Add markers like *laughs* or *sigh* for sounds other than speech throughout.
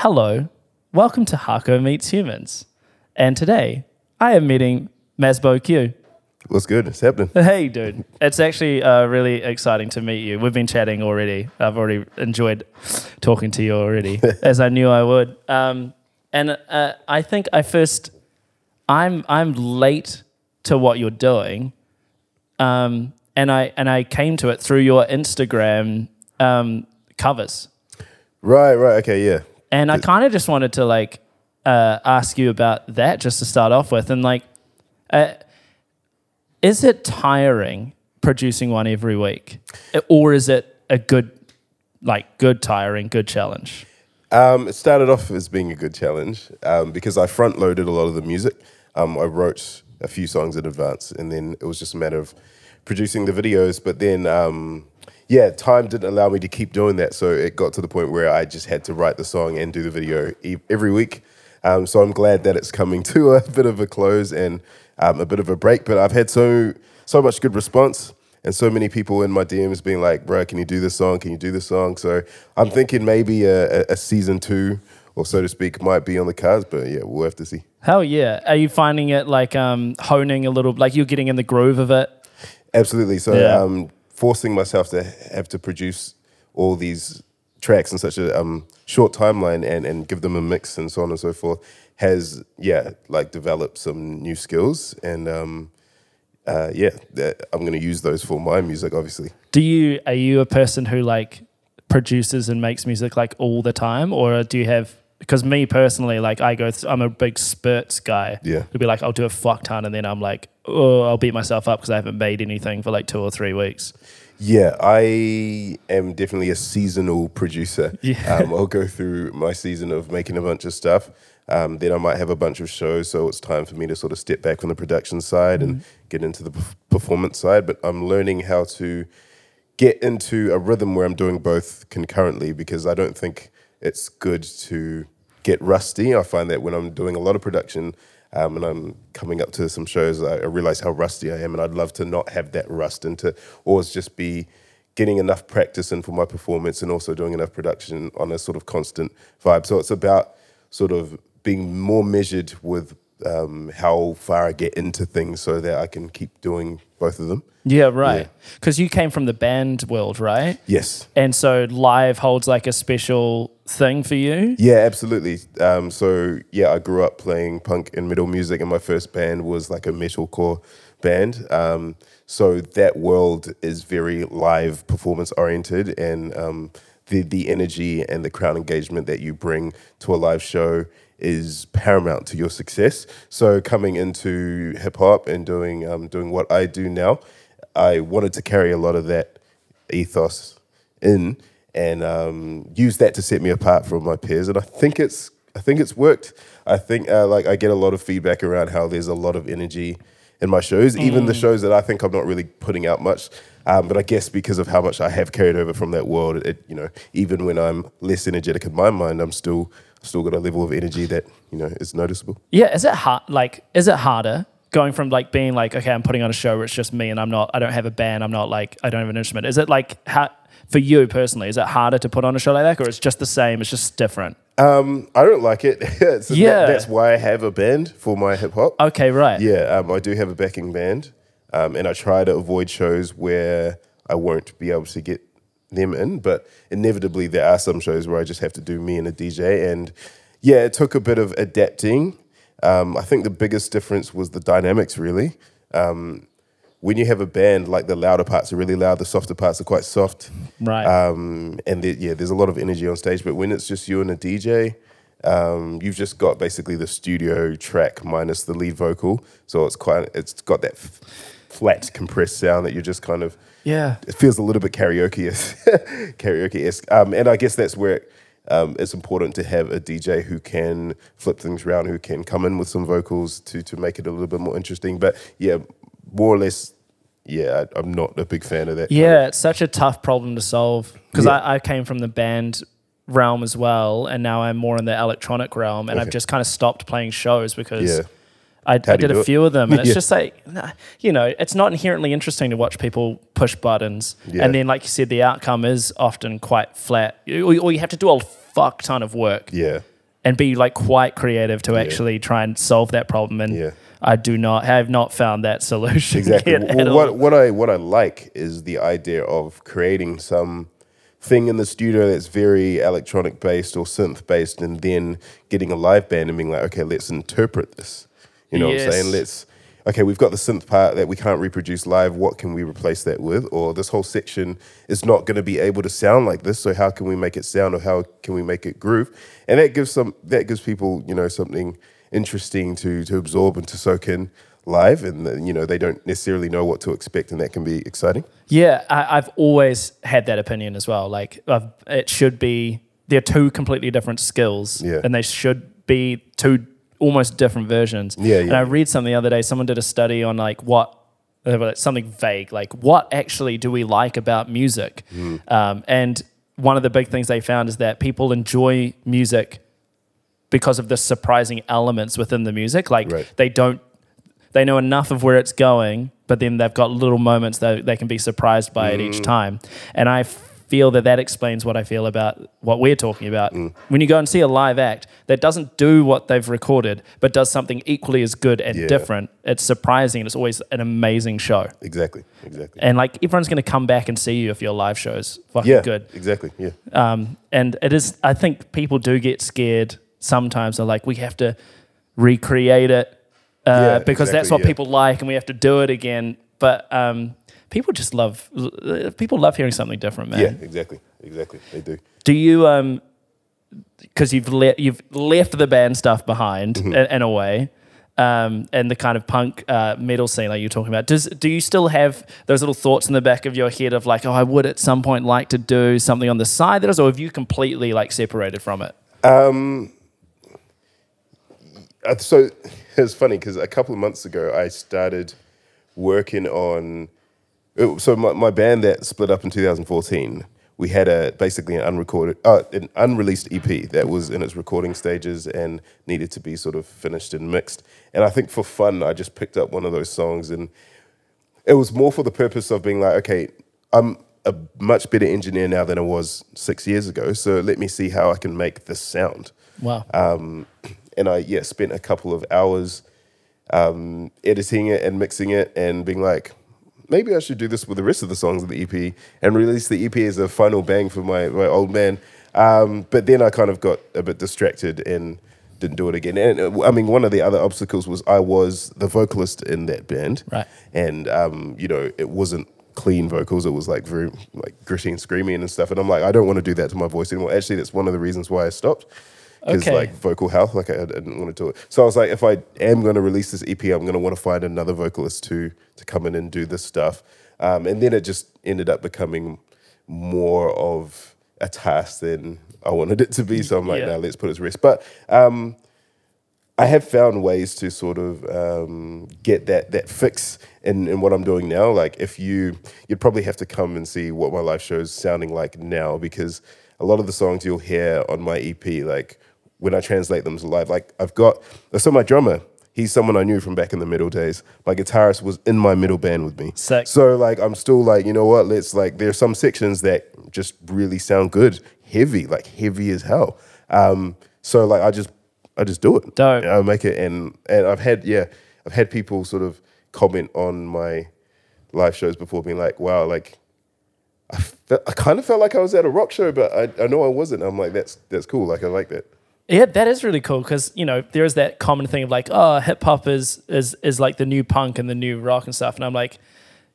Hello, welcome to Hako Meets Humans. And today I am meeting Mazbou Q. What's good? It's happening. *laughs* Hey, dude. It's actually uh, really exciting to meet you. We've been chatting already. I've already enjoyed talking to you already, *laughs* as I knew I would. Um, and uh, I think I first, I'm I'm late to what you're doing, um, and I and I came to it through your Instagram um, covers. Right, right. Okay, yeah. And I kind of just wanted to like uh, ask you about that just to start off with. And like, uh, is it tiring producing one every week, or is it a good, like, good tiring, good challenge? Um, it started off as being a good challenge um, because I front loaded a lot of the music. Um, I wrote a few songs in advance, and then it was just a matter of producing the videos. But then, um, yeah, time didn't allow me to keep doing that, so it got to the point where I just had to write the song and do the video e- every week. Um, so I'm glad that it's coming *laughs* to a bit of a close and um, a bit of a break. But I've had so so much good response and so many people in my DMs being like, "Bro, can you do this song? Can you do this song?" So I'm thinking maybe a, a, a season two or so to speak might be on the cards. But yeah, we'll have to see. Hell yeah! Are you finding it like um, honing a little, like you're getting in the groove of it? Absolutely. So Yeah. um, forcing myself to have to produce all these tracks in such a um, short timeline and, and give them a mix and so on and so forth has yeah like developed some new skills and um, uh, yeah I'm going to use those for my music obviously. Do you are you a person who like produces and makes music like all the time, or do you have? Because me personally, like I go, th- I'm a big spurts guy. Yeah. to be like, I'll do a fuck ton, and then I'm like, oh, I'll beat myself up because I haven't made anything for like two or three weeks. Yeah, I am definitely a seasonal producer. Yeah. Um, I'll go through my season of making a bunch of stuff. Um, then I might have a bunch of shows, so it's time for me to sort of step back from the production side and get into the perf- performance side. But I'm learning how to get into a rhythm where I'm doing both concurrently because I don't think it's good to get rusty. I find that when I'm doing a lot of production um, and I'm coming up to some shows, I, I realize how rusty I am, and I'd love to not have that rust and to always just be getting enough practice in for my performance and also doing enough production on a sort of constant vibe. So it's about sort of being more measured with um, how far I get into things so that I can keep doing both of them. Yeah, right. Because you came from the band world, right? Yes. And so live holds like a special thing for you. Yeah, absolutely. Um, so yeah, I grew up playing punk and metal music, and my first band was like a metalcore band. Um, so that world is very live, performance oriented, and um, the the energy and the crowd engagement that you bring to a live show is paramount to your success. So coming into hip hop and doing um, doing what I do now, I wanted to carry a lot of that ethos in and um, use that to set me apart from my peers. And I think it's I think it's worked. I think uh, like I get a lot of feedback around how there's a lot of energy in my shows, even the shows that I think I'm not really putting out much. Um, but I guess because of how much I have carried over from that world, it, you know, even when I'm less energetic in my mind, I'm still still got a level of energy that you know is noticeable. Yeah, is it hard? Like, is it harder going from like being like, okay, I'm putting on a show where it's just me and I'm not, I don't have a band, I'm not like, I don't have an instrument. Is it like, how, for you personally, is it harder to put on a show like that, or it's just the same? It's just different. Um, I don't like it. *laughs* so that- Yeah. that's why I have a band for my hip hop. Okay, right. Yeah, um, I do have a backing band, um, and I try to avoid shows where I won't be able to get them in. But inevitably, there are some shows where I just have to do me and a DJ. And yeah, it took a bit of adapting. Um, I think the biggest difference was the dynamics, really. Um, when you have a band, like the louder parts are really loud, the softer parts are quite soft. Right. Um, and there, yeah, there's a lot of energy on stage. But when it's just you and a DJ, um, you've just got basically the studio track minus the lead vocal. So it's quite, it's got that f- flat, compressed sound that you're just kind of. Yeah. It feels a little bit karaoke *laughs* karaoke esque. Um, and I guess that's where um, it's important to have a DJ who can flip things around, who can come in with some vocals to to make it a little bit more interesting. But yeah, more or less, yeah, I, I'm not a big fan of that. kind of- Yeah, it's such a tough problem to solve because Yeah. I, I came from the band realm as well, and now I'm more in the electronic realm, and I've just kind of stopped playing shows because Yeah. I, I did a it? few of them, and *laughs* it's just like, you know, it's not inherently interesting to watch people push buttons, Yeah. and then, like you said, the outcome is often quite flat, or, or you have to do a fuck ton of work Yeah. and be like quite creative to actually try and solve that problem. And Yeah. I do not have not found that solution *laughs* Exactly. Well, what what I what I like is the idea of creating some thing in the studio that's very electronic based or synth based, and then getting a live band and being like, okay, let's interpret this. You know what I'm saying? Let's okay, we've got the synth part that we can't reproduce live. What can we replace that with? Or this whole section is not going to be able to sound like this. So how can we make it sound, or how can we make it groove? And that gives some that gives people you know something interesting to to absorb and to soak in live, and you know they don't necessarily know what to expect, and that can be exciting. Yeah, I, I've always had that opinion as well. Like, I've, it should be they're two completely different skills, Yeah. and they should be two almost different versions. Yeah, And. I read something the other day. Someone did a study on like what like something vague, like what actually do we like about music? Hmm. Um, and one of the big things they found is that people enjoy music because of the surprising elements within the music. Like Right. they don't they know enough of where it's going, but then they've got little moments that they can be surprised by at Mm. each time. And I feel that that explains what I feel about what we're talking about. Mm. When you go and see a live act that doesn't do what they've recorded, but does something equally as good and Yeah. different, it's surprising and it's always an amazing show. Exactly. Exactly. And like everyone's going to come back and see you if your live show's fucking yeah. good. Exactly. Yeah. Um, and it is, I think people do get scared sometimes. They're like, we have to recreate it uh, Yeah, because that's what people like and we have to do it again. But um, people just love, people love hearing something different, man. Yeah. Exactly. Exactly. They do. Do you, um, because you've, le- you've left the band stuff behind Mm-hmm. in, in a way. Um, and the kind of punk uh, metal scene like you're talking about, does do you still have those little thoughts in the back of your head of like, oh, I would at some point like to do something on the side that is, or have you completely like separated from it? Um, uh, so *laughs* it's funny because a couple of months ago I started working on. Uh, So my, my band that split up in 2014, we had a basically an unrecorded, uh, an unreleased EP that was in its recording stages and needed to be sort of finished and mixed. And I think for fun, I just picked up one of those songs and it was more for the purpose of being like, okay, I'm a much better engineer now than I was six years ago. So let me see how I can make this sound Wow. um, and I yeah spent a couple of hours um, editing it and mixing it and being like, maybe I should do this with the rest of the songs of the EP and release the EP as a final bang for my my old man. Um, but then I kind of got a bit distracted and didn't do it again. And uh, I mean, one of the other obstacles was I was the vocalist in that band, Right. And um, you know, it wasn't clean vocals. It was like very like gritty and screaming and stuff. And I'm like, I don't want to do that to my voice anymore. Actually, that's one of the reasons why I stopped. Because Okay. like vocal health, like I, I didn't want to do it. So I was like, if I am going to release this EP, I'm going to want to find another vocalist to to come in and do this stuff. Um, and then it just ended up becoming more of a task than I wanted it to be. So I'm like, Yeah. now let's put it to rest. But um, I have found ways to sort of um, get that that fix in, in what I'm doing now. Like if you you'd probably have to come and see what my live show's sounding like now because a lot of the songs you'll hear on my EP, like when I translate them to live, like I've got so my drummer, he's someone I knew from back in the metal days. My guitarist was in my metal band with me. Sick. So like I'm still like, you know what, let's like there's some sections that just really sound good, heavy, like heavy as hell. Um, so like I just I just do it. Dope. I make it and and I've had yeah, I've had people sort of comment on my live shows before being like, wow, like I, fe- I kind of felt like I was at a rock show, but I, I know I wasn't. I'm like, that's that's cool. Like I like that. Yeah, that is really cool because you know there is that common thing of like, oh, hip hop is is is like the new punk and the new rock and stuff, and I'm like,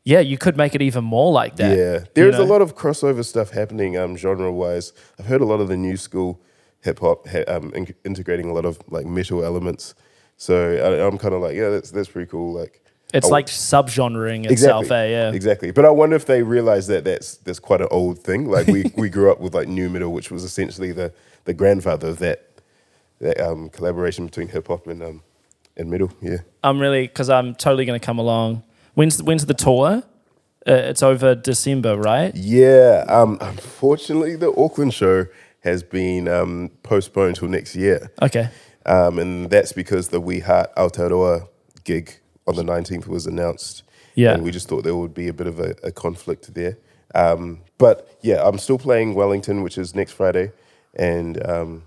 yeah, you could make it even more like that. Yeah, there's know? a lot of crossover stuff happening um, genre wise. I've heard a lot of the new school hip hop ha- um, in- integrating a lot of like metal elements. So I, I'm kind of like, yeah, that's that's pretty cool. Like It's I- like subgenreing itself, eh? Yeah. Exactly. But I wonder if they realize that that's that's quite an old thing. Like we, *laughs* we grew up with like nu metal, which was essentially the the grandfather of that that um, collaboration between hip hop and um and metal. Yeah. I'm really because I'm totally going to come along. When's when's the tour? Uh, it's over December, right? Yeah. Um, unfortunately, the Auckland show has been um, postponed till next year. Okay. Um, and that's because the We Heart Aotearoa gig on the 19th was announced. Yeah. And we just thought there would be a bit of a, a conflict there. Um, but yeah, I'm still playing Wellington, which is next Friday. and um,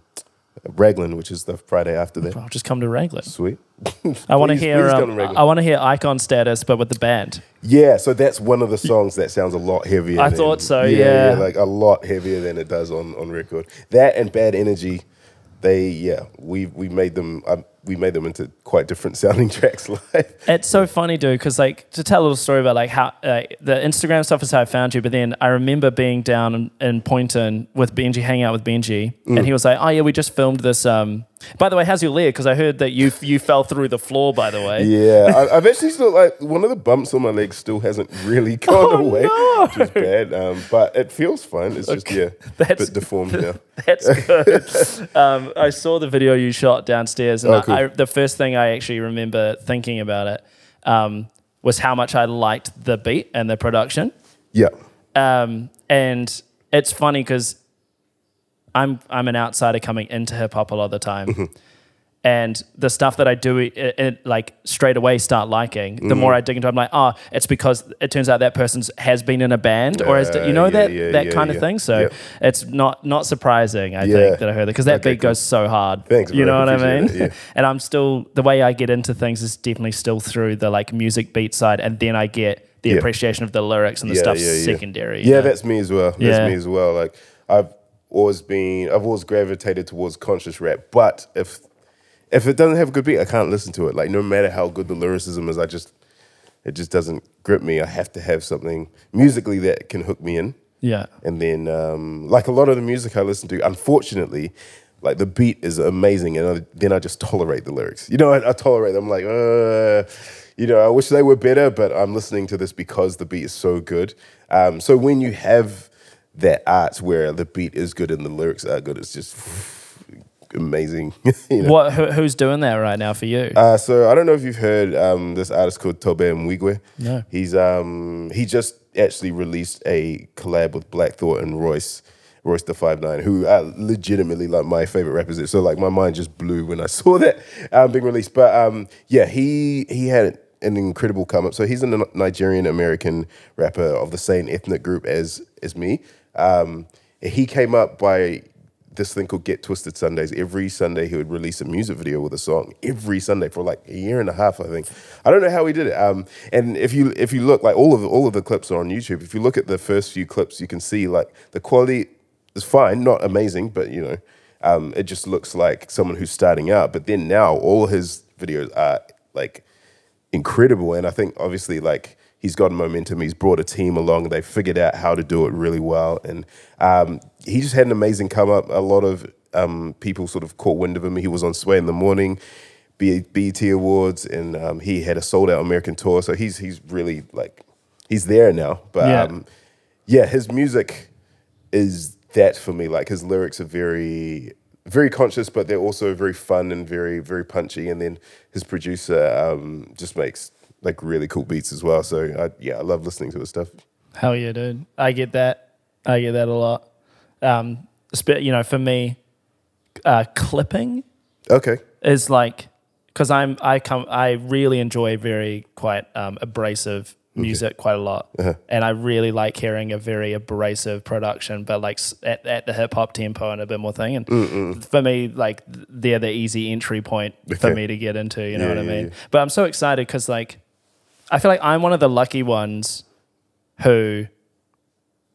Raglan, which is the Friday after that. I'll just come to Raglan. Sweet. *laughs* I want to Please- hear. please come Um, Raglan. I want to hear Icon Status, but with the band. Yeah, so that's one of the songs that sounds a lot heavier. I than- thought so, yeah. like a lot heavier than it does on, on record. That and Bad Energy, they yeah, we we made them um, we made them into quite different *laughs* sounding tracks live. It's so funny, dude, because like to tell a little story about like how uh, the Instagram stuff is how I found you. But then I remember being down in, in Poynton with Benji, hanging out with Benji, Mm. and he was like, "Oh yeah, we just filmed this." Um, by the way, how's your leg? Because I heard that you you fell through the floor. By the way, Yeah, I, *laughs* I've actually still like one of the bumps on my leg still hasn't really *laughs* gone away, Oh, no. which is bad. Um, but it feels fine. It's just yeah, a That's- bit deformed now. That's good. um, I saw the video you shot downstairs, and Oh, cool. I, I, the first thing I actually remember thinking about it um, was how much I liked the beat and the production. Yeah, Um, and it's funny because I'm I'm an outsider coming into hip hop a lot of the time. And the stuff that I do, it, it, like straight away start liking. The more Mm-hmm. I dig into, it, I'm like, oh, it's because it turns out that person has been in a band, or has, Uh, you know yeah, that yeah, that yeah, kind of thing. So Yep. it's not not surprising, I think, that I heard it because that Okay, beat cool. goes so hard. Thanks, You bro. know what I mean? *laughs* and I'm still the way I get into things is definitely still through the like music beat side, and then I get the appreciation of the lyrics and the stuff yeah. secondary. you Yeah, know? that's me as well. That's me as well. Like I've always been, I've always gravitated towards conscious rap. But if if it doesn't have a good beat, I can't listen to it. Like no matter how good the lyricism is, I just it just doesn't grip me. I have to have something musically that can hook me in. yeah. And then, um, like a lot of the music I listen to, unfortunately, like the beat is amazing, and I, then I just *laughs* tolerate the lyrics. You know, I, I tolerate them. Like, uh, you know, I wish they were better, but I'm listening to this because the beat is so good. Um, so when you have that art where the beat is good and the lyrics are good, it's just amazing. *laughs* you know? What? Who, who's doing that right now for you? Uh, so I don't know if you've heard um, this artist called Tobe Nwigwe. No. He's um, he just actually released a collab with Black Thought and Royce, Royce the Five Nine, who are legitimately like my favorite rappers. So like my mind just blew when I *laughs* saw that um, being released. But um, yeah, he he had an incredible come up. So he's a Nigerian American rapper of the same ethnic group as as me. Um, he came up by this thing called Get Twisted Sundays. Every Sunday he would release a music video with a song. Every Sunday for like a year and a half, I think. I don't know how he did it. Um, and if you if you look like all of the, all of the clips are on YouTube. If you look at the first few clips, you can see like the quality is fine, not amazing, but you know, um, it just looks like someone who's starting out. But then now all his videos are like incredible. And I think obviously like he's got momentum. He's brought a team along. They figured out how to do it really well. And um, he just had an amazing come up. A lot of um, people sort of caught wind of him. He was on Sway in the morning, BET Awards, and um, he had a sold out American tour. So he's he's really like he's there now. But Yeah. um, yeah, his music is that for me. Like his lyrics are very very conscious, but they're also very fun and very very punchy. And then his producer um, just makes like really cool beats as well. So I, yeah, I love listening to his stuff. Hell yeah, dude. I get that. I get that a lot. Um, you know, for me, uh, clipping Okay. is like because I'm I come I really enjoy very quite um, abrasive music quite a lot, and I really like hearing a very abrasive production, but like at, at the hip hop tempo and a bit more thing. And for me, like they're the easy entry point for me to get into. You know Yeah, what I yeah, mean? yeah. But I'm so excited because like I feel like I'm one of the lucky ones who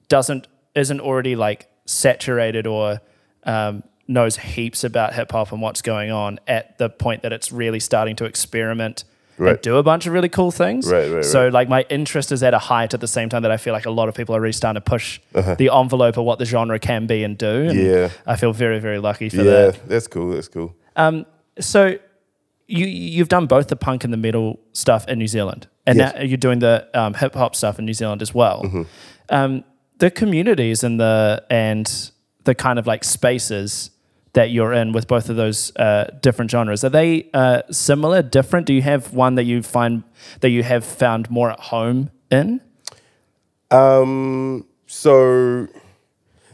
doesn't isn't already like saturated or um, knows heaps about hip hop and what's going on at the point that it's really starting to experiment and Right. do a bunch of really cool things. Right, right, so right. like my interest is at a height at the same time that I feel like a lot of people are really starting to push Uh-huh. the envelope of what the genre can be and do. And Yeah. I feel very very lucky for Yeah, that. Yeah, that's cool. That's cool. Um, so you you've done both the punk and the metal stuff in New Zealand, and Yes. now you're doing the um, hip hop stuff in New Zealand as well. Mm-hmm. Um, the communities and the and the kind of like spaces that you're in with both of those uh, different genres are they uh, similar, different? Do you have one that you find that you have found more at home in? Um, so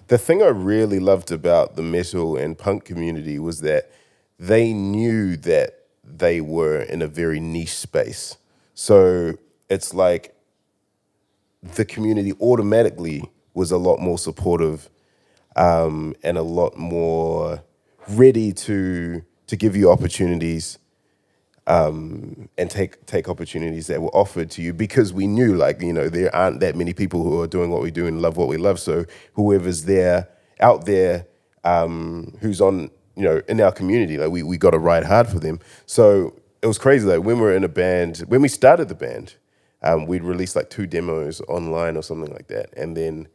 the thing I really loved about the metal and punk community was that they knew that they were in a very niche space. So it's like the community automatically was a lot more supportive um, and a lot more ready to to give you opportunities um, and take take opportunities that were offered to you because we knew like you know there aren't that many people who are doing what we do and love what we love. So whoever's there out there um, who's on you know in our community, like we we got to ride hard for them. So it was crazy. Like when we were in a band, when we started the band, um, we'd release like two demos online or something like that, and then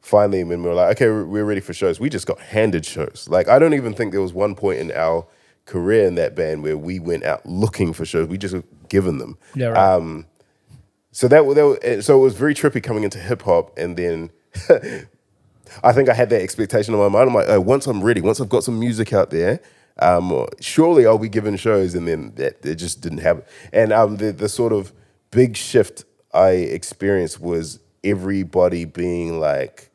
finally when we were like, okay, we're ready for shows, we just got handed shows. Like I don't even think there was one point in our career in that band where we went out looking for shows. We just given them. Yeah, right. Um, so that, that so it was very trippy coming into hip hop, and then *laughs* I think I had that expectation in my mind. I'm like, oh, once I'm ready, once I've got some music out there, um, surely I'll be given shows, and then that it just didn't happen. And um, the the sort of big shift I experienced was everybody being like,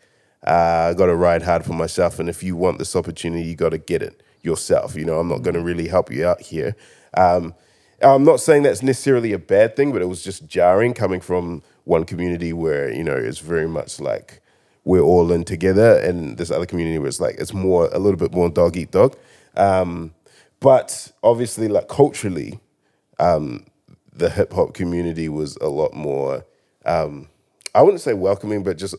uh, I got to ride hard for myself, and if you want this opportunity, you got to get it yourself. You know, I'm not going to really help you out here. Um, I'm not saying that's necessarily a bad thing, but it was just jarring coming from one community where you know it's very much like we're all in together, and this other community where it's like it's more a little bit more dog eat dog. Um, but obviously, like culturally, um, the hip hop community was a lot more. Um, I wouldn't say welcoming, but just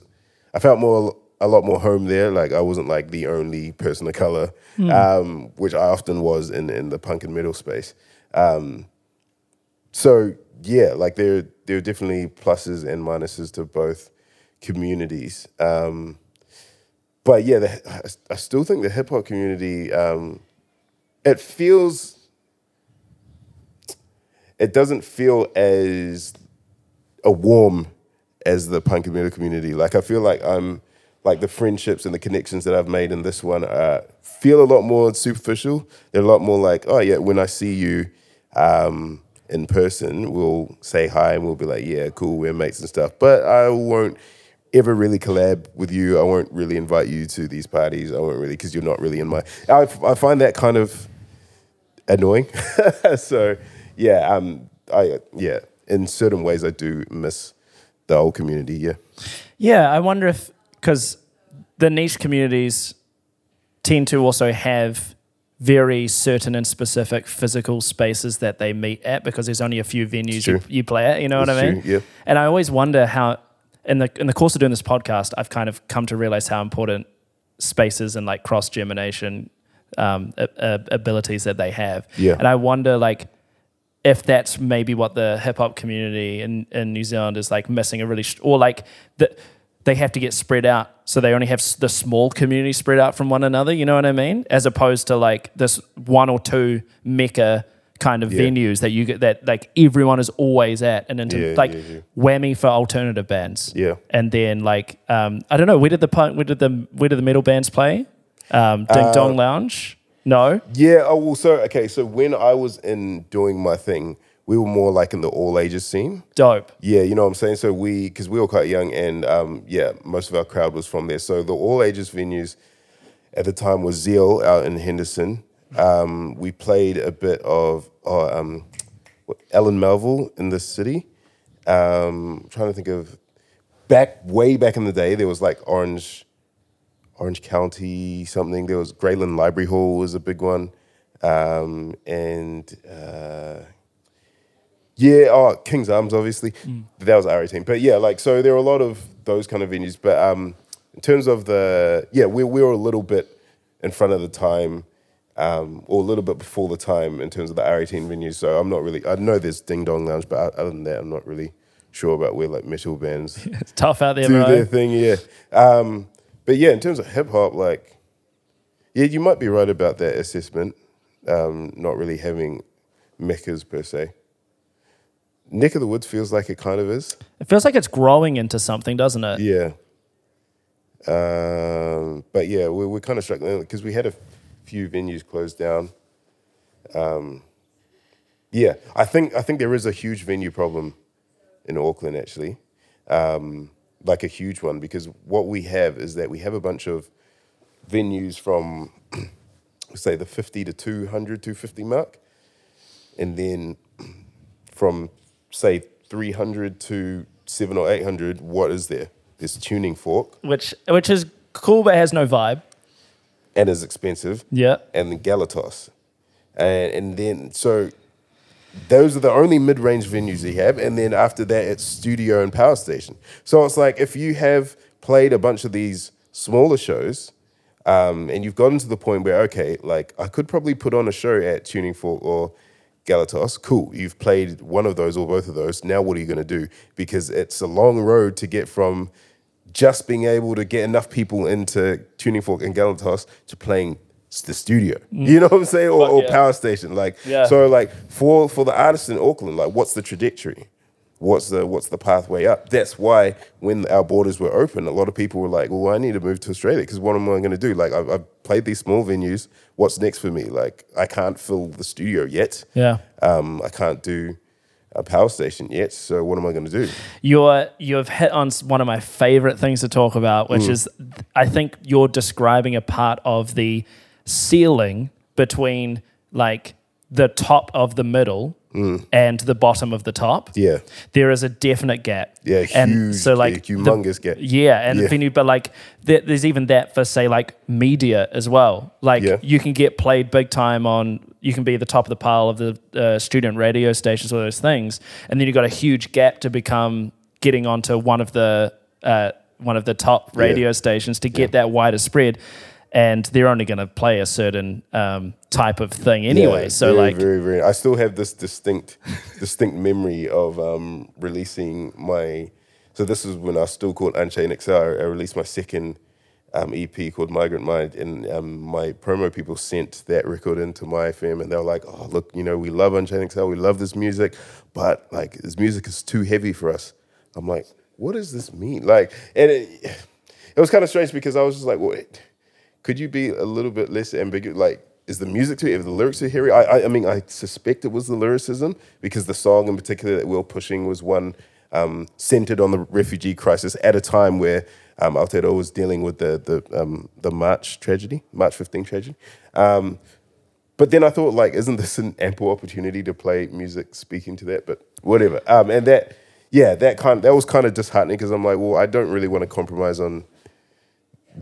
I felt more a lot more home there. Like I wasn't like the only person of color, mm. um, which I often was in in the punk and metal space. Um, so yeah, like there there are definitely pluses and minuses to both communities. Um, but yeah, the, I still think the hip hop community um, it feels it doesn't feel as a warm as the punk and metal community. Like I feel like I'm like the friendships and the connections that I've made in this one uh, feel a lot more superficial. They're a lot more like, oh yeah, when I see you um, in person, we'll say hi and we'll be like, yeah, cool, we're mates and stuff. But I won't ever really collab with you. I won't really invite you to these parties. I won't really because you're not really in my. I, I find that kind of annoying. *laughs* so yeah, um, I yeah, in certain ways I do miss the old community. Yeah. Yeah, I wonder if because the niche communities tend to also have very certain and specific physical spaces that they meet at because there's only a few venues you, you, play at. You know it's what I mean? True, yeah. And I always wonder how, in the in the course of doing this podcast, I've kind of come to realize how important spaces and like cross germination um, abilities that they have. Yeah. And I wonder like if that's maybe what the hip hop community in, in New Zealand is like missing a really, or like the they have to get spread out. So they only have the small community spread out from one another. You know what I mean? As opposed to like this one or two mecca kind of yeah. venues that you get that like everyone is always at and into yeah, like yeah, whammy for alternative bands. Yeah. And then like um, I don't know where did the punk where did the where did the metal bands play? Um, Ding uh, Dong Lounge. No. Yeah. Oh well. So okay. So when I was in doing my thing, we were more like in the all ages scene. Dope. Yeah, you know what I'm saying? So we, because we were quite young and um, yeah, most of our crowd was from there. So the all ages venues at the time was Zeal out in Henderson. Um, we played a bit of uh, um, Ellen Melville in the city. Um, I'm trying to think of back way back in the day, there was like Orange, Orange County something. There was Grey Lynn Library Hall was a big one, um, and uh, yeah, oh, King's Arms, obviously. Mm. That was our 18. But yeah, like, so there are a lot of those kind of venues. But um, in terms of the, yeah, we, we were a little bit in front of the time um, or a little bit before the time in terms of the R18 venues. So I'm not really, I know there's Ding Dong Lounge, but other than that, I'm not really sure about where like metal bands *laughs* it's tough out there, do bro. their thing. Yeah. Um, but yeah, in terms of hip hop, like, yeah, you might be right about that assessment, um, not really having meccas per se. Neck of the Woods feels like it kind of is. It feels like it's growing into something, doesn't it? Yeah. Um, but yeah, we're, we're kind of struggling because we had a few venues closed down. Um, yeah, I think I think there is a huge venue problem in Auckland actually, um, like a huge one because what we have is that we have a bunch of venues from *clears throat* say the 50 to 200 250 mark and then *clears throat* from say 300 to 7 or 800, what is there? This tuning fork. Which which is cool but has no vibe. and is expensive. Yeah. and then Galatos. And, and then, so those are the only mid range venues you have. And then after that, it's studio and power station. So it's like if you have played a bunch of these smaller shows um, and you've gotten to the point where, okay, like I could probably put on a show at Tuning Fork or Galatos. Cool. You've played one of those or both of those. Now, what are you going to do? Because it's a long road to get from just being able to get enough people into Tuning Fork and Galatos to playing the studio. Mm. You know what I'm saying? Or, or yeah. power station. Like Yeah. so like for for the artists in Auckland, like what's the trajectory? What's the what's the pathway up? That's why when our borders were open, a lot of people were like, "Well, I need to move to Australia because what am I going to do? Like, I've, I've played these small venues. What's next for me? Like, I can't fill the studio yet. Yeah. Um, I can't do a power station yet. So what am I going to do? You're you've hit on one of my favorite things to talk about, which is I think you're describing a part of the ceiling between like the top of the middle and the bottom of the top. Yeah. There is a definite gap. Yeah, and huge so like gap, humongous gap. Yeah, and Yeah. venue, but like there, there's even that for say like media as well. Like Yeah. you can get played big time on. You can be the top of the pile of the uh, student radio stations, all those things, and then you've got a huge gap to become getting onto one of the uh, one of the top Yeah. radio stations to get that wider spread. And they're only going to play a certain um, type of thing anyway. Yeah, so very, like, very, very. I still have this distinct, *laughs* distinct memory of um, releasing my. So this is when I was still called Unchained XL. I released my second um, EP called Migrant Mind, and um, my promo people sent that record into Mai FM, and they were like, "Oh, look, you know, we love Unchained XL, we love this music, but like this music is too heavy for us." I'm like, "What does this mean?" Like, and it, it was kind of strange because I was just like, "What?" Could you be a little bit less ambiguous? Like, is the music too, if the lyrics are hairy? I, I, I mean, I suspect it was the lyricism because the song in particular that we were pushing was one um, centered on the refugee crisis at a time where um, Aotearoa was dealing with the the um, the March tragedy, March 15 tragedy. Um, but then I thought, like, isn't this an ample opportunity to play music speaking to that? But whatever. Um, and that, yeah, that kind that was kind of disheartening because I'm like, well, I don't really want to compromise on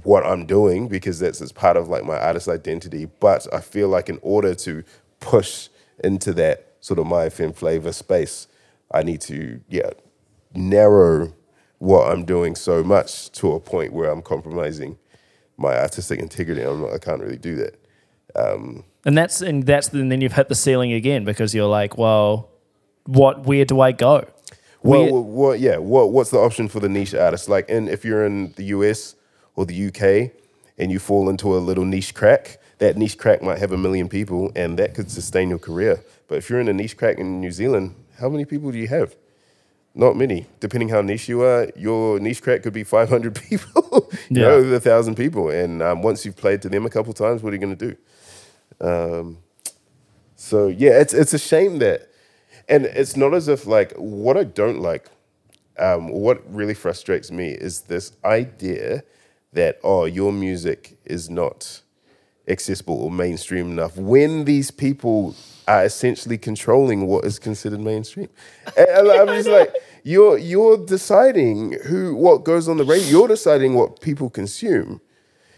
what I'm doing because that's it's part of like my artist identity. But I feel like in order to push into that sort of Mai FM flavor space, I need to yeah narrow what I'm doing so much to a point where I'm compromising my artistic integrity. I'm not, I can't really do that. Um, and that's and that's and then you've hit the ceiling again because you're like, well, what? Where do I go? Well, Where- what, what, yeah, what, what's the option for the niche artist? Like, in, if you're in the US or the UK and you fall into a little niche crack, that niche crack might have a million people and that could sustain your career. But if you're in a niche crack in New Zealand, how many people do you have? Not many. Depending how niche you are, your niche crack could be 500 *laughs* people, you Yeah. know, a thousand people. And um, once you've played to them a couple times, what are you going to do? Um, so yeah, it's it's a shame that, and it's not as if like what I don't like, um, what really frustrates me is this idea that oh your music is not accessible or mainstream enough when these people are essentially controlling what is considered mainstream. And and I'm just *laughs* like you're you're deciding who what goes on the radio. You're deciding what people consume.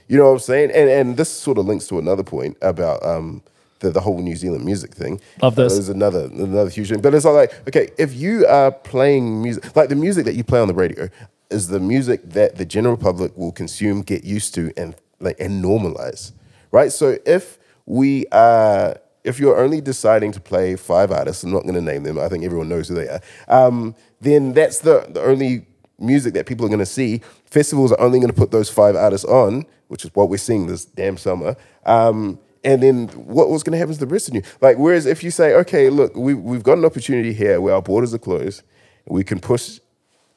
You know what I'm saying? And and this sort of links to another point about um the, the whole New Zealand music thing. Love this. There's another another huge thing. But it's not like, okay, if you are playing music like the music that you play on the radio is the music that the general public will consume, get used to and like and normalize. Right? So if we are if you're only deciding to play five artists, I'm not going to name them. I think everyone knows who they are. Um, then that's the the only music that people are going to see. Festivals are only going to put those five artists on, which is what we're seeing this damn summer. Um, and then what was going to happen to the rest of you? Like, whereas if you say, okay, look, we, we've got an opportunity here where our borders are closed, we can push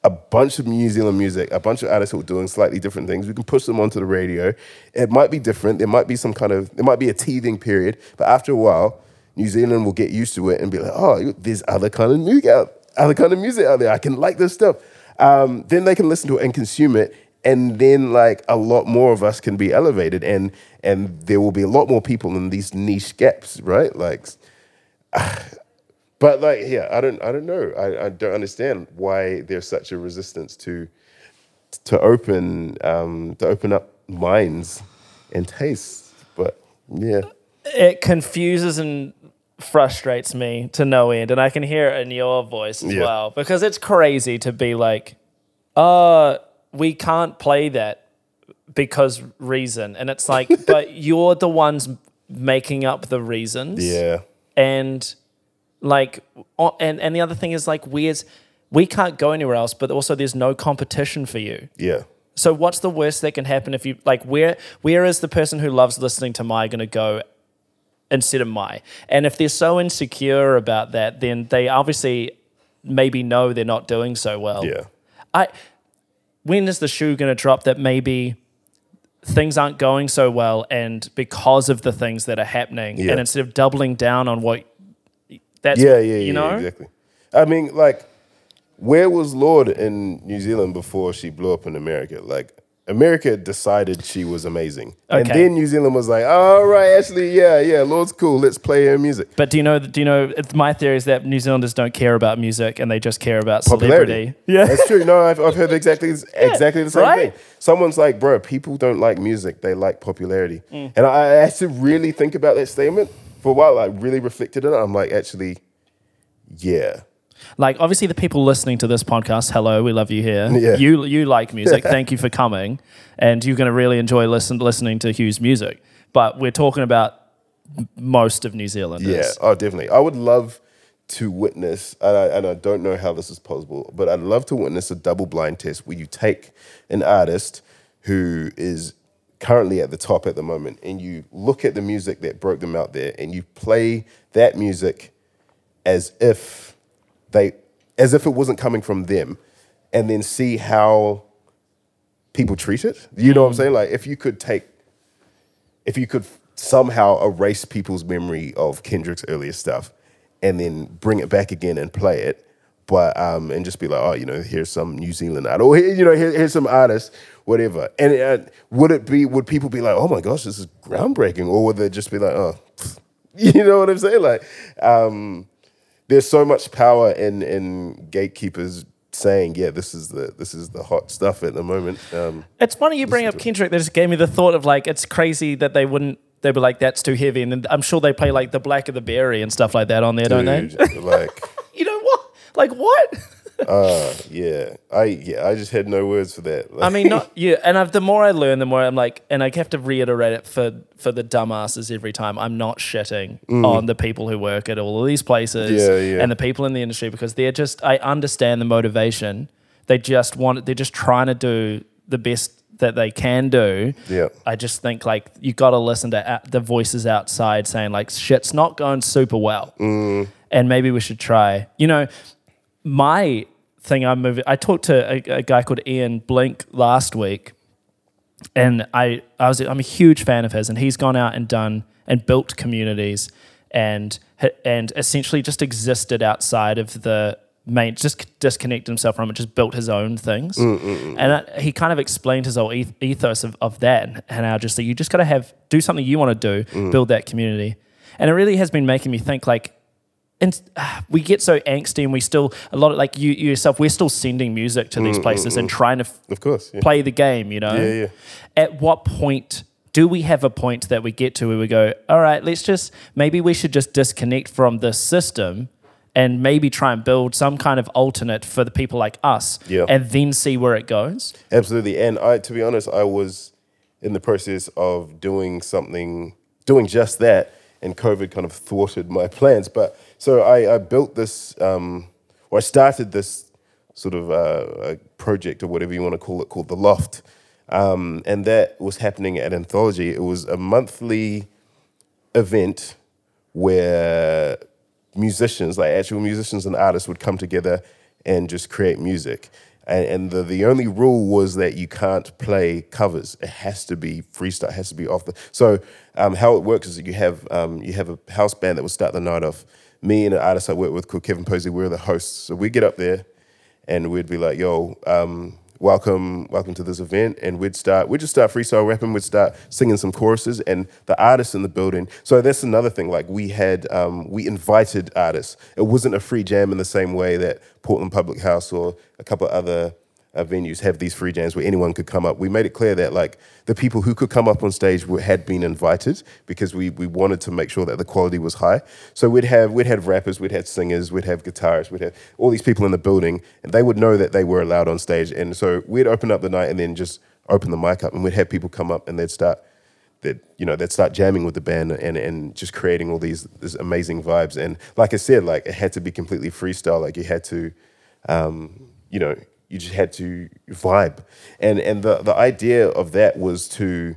a bunch of New Zealand music, a bunch of artists who are doing slightly different things. We can push them onto the radio. It might be different. There might be some kind of, there might be a teething period, but after a while, New Zealand will get used to it and be like, oh, there's other kind of music out, other kind of music out there. I can like this stuff. Um, then they can listen to it and consume it, and then like a lot more of us can be elevated, and and there will be a lot more people in these niche gaps, right? Like, *sighs* but like, yeah, I don't, I don't know. I, I don't understand why there's such a resistance to to open um, to open up minds and tastes. But yeah, it confuses and frustrates me to no end and i can hear it in your voice as Yeah. well because it's crazy to be like uh we can't play that because reason and it's like *laughs* but you're the ones making up the reasons yeah, and like and and the other thing is like we as we can't go anywhere else but also there's no competition for you yeah, so what's the worst that can happen if you like where where is the person who loves listening to my going to go instead of my? And if they're so insecure about that, then they obviously maybe know they're not doing so well. yeah, I when is the shoe going to drop that maybe things aren't going so well and because of the things that are happening Yeah. and instead of doubling down on what that's yeah, yeah, you yeah, know exactly. I mean, like, where was Lorde in New Zealand before she blew up in America? Like, America decided she was amazing, and then New Zealand was like, "All right, actually, yeah, yeah, Lorde's cool. Let's play her music." But do you know? Do you know? It's, my theory is that New Zealanders don't care about music and they just care about Popularity. celebrity. Yeah, That's true. No, I've, I've heard *laughs* exactly exactly the same right? thing. Someone's like, bro, people don't like music; they like popularity. Mm. And I, I had to really think about that statement for a while. I really reflected on it. I'm like, actually, yeah, like obviously the people listening to this podcast, hello, we love you here. Yeah. You you like music. *laughs* Thank you for coming, and you're going to really enjoy listen listening to Hugh's music. But we're talking about most of New Zealanders. yeah. Oh, definitely. I would love to witness, and I, and I don't know how this is possible, but I'd love to witness a double blind test where you take an artist who is currently at the top at the moment, and you look at the music that broke them out there, and you play that music as if they as if it wasn't coming from them and then see how people treat it. You know what i'm saying? Like if you could take if you could somehow erase people's memory of kendrick's earlier stuff and then bring it back again and play it but um and just be like oh you know here's some new zealand artist or here, you know here, here's some artist whatever and uh, would it be would people be like oh my gosh this is groundbreaking or would they just be like oh *laughs* you know what i'm saying like um there's so much power in in gatekeepers saying, yeah, this is the this is the hot stuff at the moment. Um, It's funny you bring up Kendrick. That just gave me the thought of like it's crazy that they wouldn't. They'd be like that's too heavy, and then I'm sure they play like the Black of the Berry and stuff like that on there, don't they? like, *laughs* You know what? Like what? *laughs* uh, yeah, I yeah, I just had no words for that. I mean, not *laughs* yeah. And I've, the more I learn, the more I'm like, and I have to reiterate it for for the dumbasses every time. I'm not shitting on the people who work at all of these places Mm. Yeah, yeah. and the people in the industry because they're just. I understand the motivation. They just want. It they're just trying to do the best that they can do. Yeah. I just think like you got to listen to the voices outside saying like shit's not going super well, Mm. and maybe we should try. You know, my thing I'm moving. I talked to a, a guy called Ian Blink last week, and I I was I'm a huge fan of his, and he's gone out and done and built communities, and and essentially just existed outside of the main, just disconnected himself from it, just built his own things, mm, mm, mm. and I, he kind of explained his whole ethos of, of that, and, and how just that you just got to have do something you want to do, build that community, and it really has been making me think like and uh, we get so angsty and we still a lot of like you, you yourself we're still sending music to these mm, places and mm, mm. trying to f- of course, yeah. play the game you know Yeah, yeah. at what point do we have a point that we get to where we go all right let's just maybe we should just disconnect from this system and maybe try and build some kind of alternate for the people like us Yeah. and then see where it goes Absolutely. And I, to be honest, I was in the process of doing something, doing just that, and COVID kind of thwarted my *laughs* plans. But so I, I built this, um, or I started this sort of uh, project or whatever you want to call it, called The Loft. Um, and that was happening at Anthology. It was a monthly event where musicians, like actual musicians and artists, would come together and just create music. And, and the, the only rule was that you can't play covers. It has to be freestyle. It has to be off the. So um, how it works is that you have um, you have a house band that will start the night off. Me and an artist I work with called Kevin Posey, we're the hosts. So we get up there, and we'd be like, "Yo, um, welcome, welcome to this event," and we'd start, we'd just start freestyle rapping, we'd start singing some choruses, and the artists in the building. So that's another thing. Like we had, um, we invited artists. It wasn't a free jam in the same way that Portland Public House or a couple of other uh, venues have these free jams where anyone could come up. We made it clear that like the people who could come up on stage were, had been invited because we we wanted to make sure that the quality was high. So we'd have we'd have rappers, we'd have singers, we'd have guitarists, we'd have all these people in the building, and they would know that they were allowed on stage. And so we'd open up the night and then just open the mic up, and we'd have people come up and they'd start that you know they'd start jamming with the band and and just creating all these, these amazing vibes. And like I said, like it had to be completely freestyle. Like you had to, um, you know, you just had to vibe. And and the the idea of that was to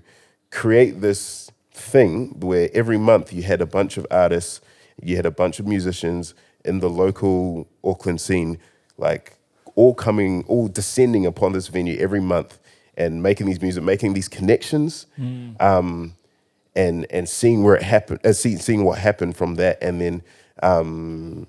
create this thing where every month you had a bunch of artists, you had a bunch of musicians in the local Auckland scene, like all coming, all descending upon this venue every month and making these music, making these connections, um, and and seeing where it happened, uh, see, seeing what happened from that, and then um,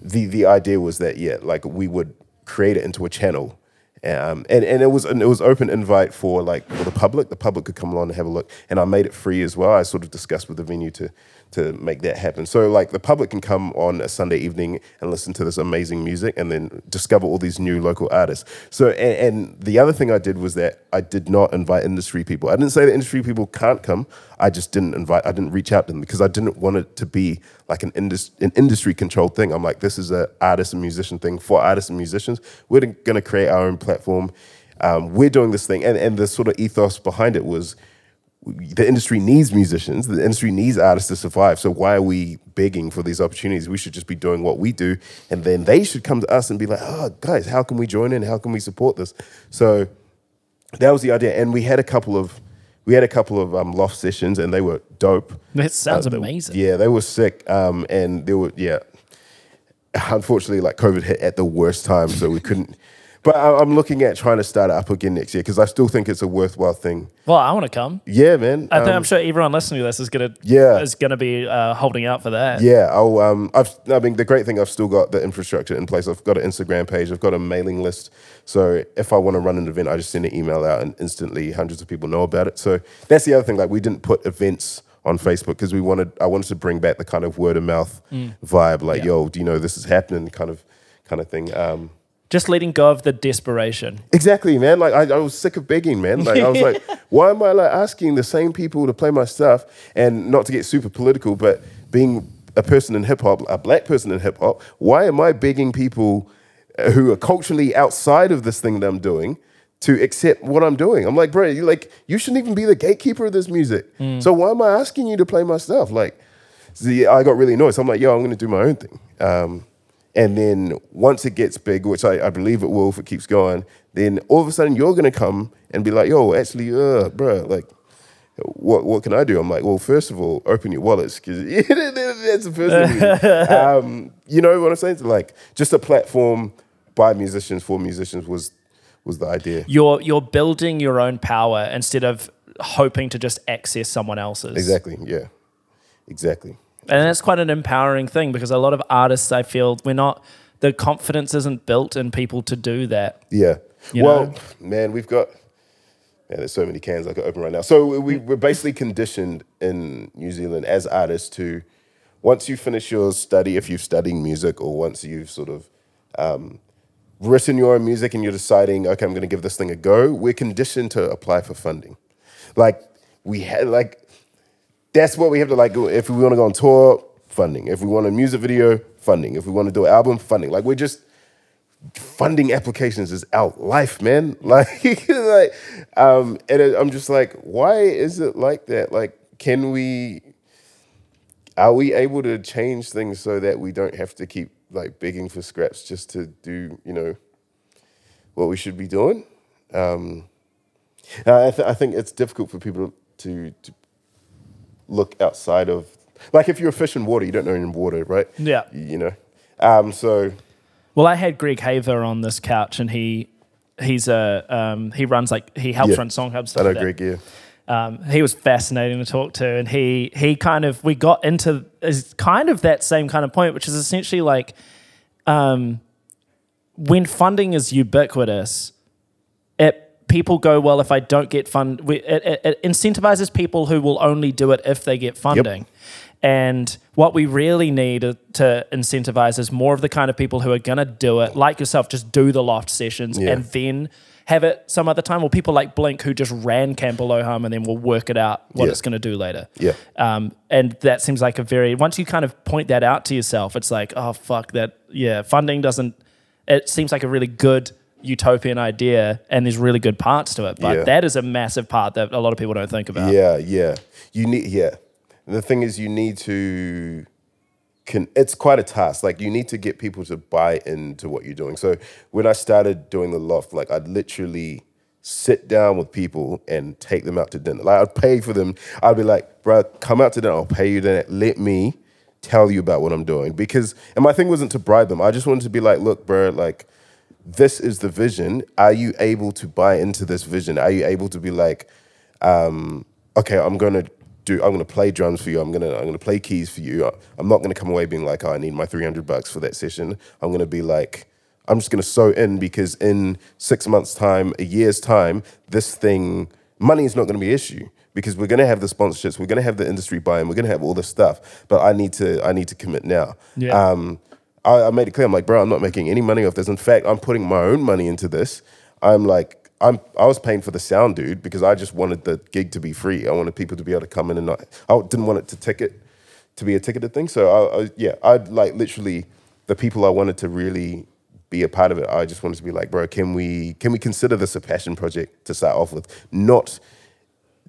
the the idea was that yeah, like we would create it into a channel. Um, and, and it was and it was open invite for like for the public. The public could come along and have a look, and I made it free as well. I sort of discussed with the venue to to make that happen. So like the public can come on a Sunday evening and listen to this amazing music, and then discover all these new local artists. So and, and the other thing I did was that I did not invite industry people. I didn't say that industry people can't come. I just didn't invite. I didn't reach out to them because I didn't want it to be like an indus- an industry controlled thing. I'm like, this is a artist and musician thing for artists and musicians. We're going to create our own platform. Um, we're doing this thing, and and the sort of ethos behind it was the industry needs musicians, the industry needs artists to survive. So why are we begging for these opportunities? We should just be doing what we do, and then they should come to us and be like, "Oh, guys, how can we join in? How can we support this?" So that was the idea, and we had a couple of we had a couple of um, loft sessions, and they were dope. That sounds Uh, they- amazing. Yeah, they were sick, um, and they were yeah. Unfortunately, like COVID hit at the worst time, so we couldn't. But I- I'm looking at trying to start it up again next year because I still think it's a worthwhile thing. Well, I want to come. Yeah, man. I think Um, I'm sure everyone listening to this is gonna Yeah. is gonna be uh, holding out for that. Yeah, I'll. Um, I've. I mean, the great thing I've still got the infrastructure in place. I've got an Instagram page. I've got a mailing list. So if I want to run an event, I just send an email out, and instantly hundreds of people know about it. So that's the other thing. Like we didn't put events on Facebook because we wanted. I wanted to bring back the kind of word of mouth vibe. Like, Yeah. yo, do you know this is happening? Kind of, kind of thing. Um, Just letting go of the desperation. Exactly, man. Like I, I was sick of begging, man. Like I was like, *laughs* why am I like asking the same people to play my stuff? And not to get super political, but being a person in hip hop, a black person in hip hop, why am I begging people uh, who are culturally outside of this thing that I'm doing to accept what I'm doing? I'm like, bro, you like you shouldn't even be the gatekeeper of this music. So why am I asking you to play my stuff? Like, see, I got really annoyed. So I'm like, yo, I'm gonna do my own thing. Um, and then once it gets big, which I, I believe it will if it keeps going, then all of a sudden you're gonna come and be like, yo, actually, uh, bro, like, what what can I do? I'm like, well, first of all, open your wallets because *laughs* that's the first thing. *laughs* um, you know what I'm saying? So like, just a platform by musicians for musicians was was the idea. You're you're building your own power instead of hoping to just access someone else's. Exactly. Yeah. Exactly. And that's quite an empowering thing because a lot of artists I feel we're not the confidence isn't built in people to do that. Yeah. Well, know? man, we've got. Man, there's so many cans I could open right now. So we, we're basically conditioned in New Zealand as artists to, once you finish your study, if you're studying music, or once you've sort of um, written your own music and you're deciding, okay, I'm going to give this thing a go, we're conditioned to apply for funding. Like we had, like that's what we have to like. If we want to go on tour, funding. If we want a music video, funding. If we want to do an album, funding. Like we're just funding applications is out life, man. *laughs* Like, like, um, and I'm just like, why is it like that? Like, can we? Are we able to change things so that we don't have to keep like begging for scraps just to do, you know, what we should be doing? Um, I, th- I think it's difficult for people to, to look outside of, like, if you're a fish in water, you don't know you're in water, right? Yeah. You know, um, so Well, I had Greg Haver on this couch, and he he's a um, he runs like he helps Yeah. run Song Hub I know like. Greg, yeah. Um, he was fascinating to talk to, and he he kind of we got into is kind of that same kind of point, which is essentially like um, when funding is ubiquitous, it people go well if I don't get fund. We, it, it, it incentivizes people who will only do it if they get funding, And what we really need to incentivize is more of the kind of people who are going to do it, like yourself, just do the loft sessions Yeah. and then have it some other time. Or people like Blink who just ran Camp Aloha and then will work it out what Yeah. it's going to do later. Yeah. Um, and that seems like a very, once you kind of point that out to yourself, it's like, oh, fuck that. Yeah, funding doesn't, it seems like a really good utopian idea and there's really good parts to it. But Yeah. that is a massive part that a lot of people don't think about. Yeah, yeah. You need yeah. The thing is you need to can it's quite a task. Like you need to get people to buy into what you're doing. So when I started doing the loft, like I'd literally sit down with people and take them out to dinner. Like I'd pay for them. I'd be like, bro, come out to dinner. I'll pay you dinner. Let me tell you about what I'm doing. Because and my thing wasn't to bribe them. I just wanted to be like, look, bro, like this is the vision. Are you able to buy into this vision? Are you able to be like, um, okay, I'm gonna do, I'm gonna play drums for you. I'm gonna, I'm gonna play keys for you. I'm not gonna come away being like, oh, I need my 300 bucks for that session. I'm gonna be like, I'm just gonna sew in because in six months' time, a year's time, this thing, money is not gonna be an issue because we're gonna have the sponsorships, we're gonna have the industry buy-in, we're gonna have all this stuff. But I need to, I need to commit now. Yeah. Um, I, I made it clear. I'm like, bro, I'm not making any money off this. In fact, I'm putting my own money into this. I'm like, I'm I was paying for the sound, dude, because I just wanted the gig to be free. I wanted people to be able to come in and not. I didn't want it to ticket to be a ticketed thing. So I, I yeah, I'd like literally the people I wanted to really be a part of it. I just wanted to be like, bro, can we can we consider this a passion project to start off with, not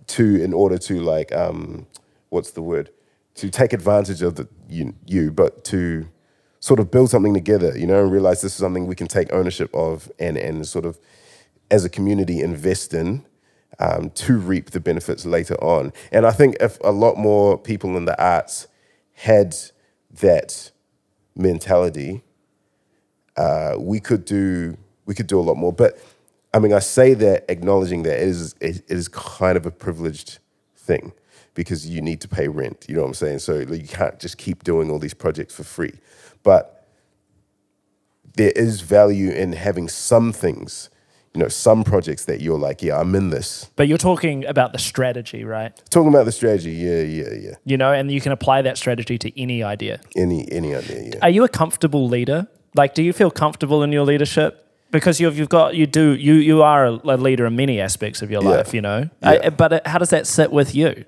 to in order to like um what's the word to take advantage of the you, you but to sort of build something together you know and realize this is something we can take ownership of and and sort of as a community invest in um, to reap the benefits later on and i think if a lot more people in the arts had that mentality uh, we could do we could do a lot more. But I mean, I say that acknowledging that it is it is kind of a privileged thing because you need to pay rent. You know what I'm saying? So you can't just keep doing all these projects for free. But there is value in having some things, you know, some projects that you're like, yeah, I'm in this. But you're talking about the strategy, right? Talking about the strategy, yeah, yeah, yeah. You know, and you can apply that strategy to any idea. Any any idea, yeah. Are you a comfortable leader? Like, do you feel comfortable in your leadership? Because you've, you've got, you do, you, you are a, leader in many aspects of your Yeah. life, you know? Yeah. I, but how does that sit with you?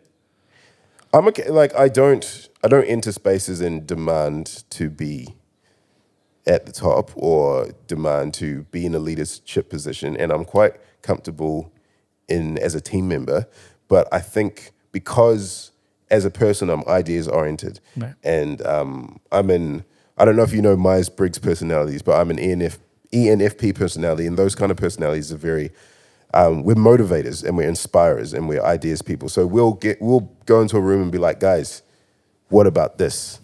I'm okay. Like I don't, I don't enter spaces and demand to be at the top or demand to be in a leadership position, and I'm quite comfortable in as a team member. But I think because as a person, I'm ideas oriented, Right. and um, I'm in. I don't know if you know Myers Briggs personalities, but I'm an ENF ENFP personality, and those kind of personalities are very um, we're motivators and we're inspirers and we're ideas people. So we'll get we'll go into a room and be like, guys, what about this?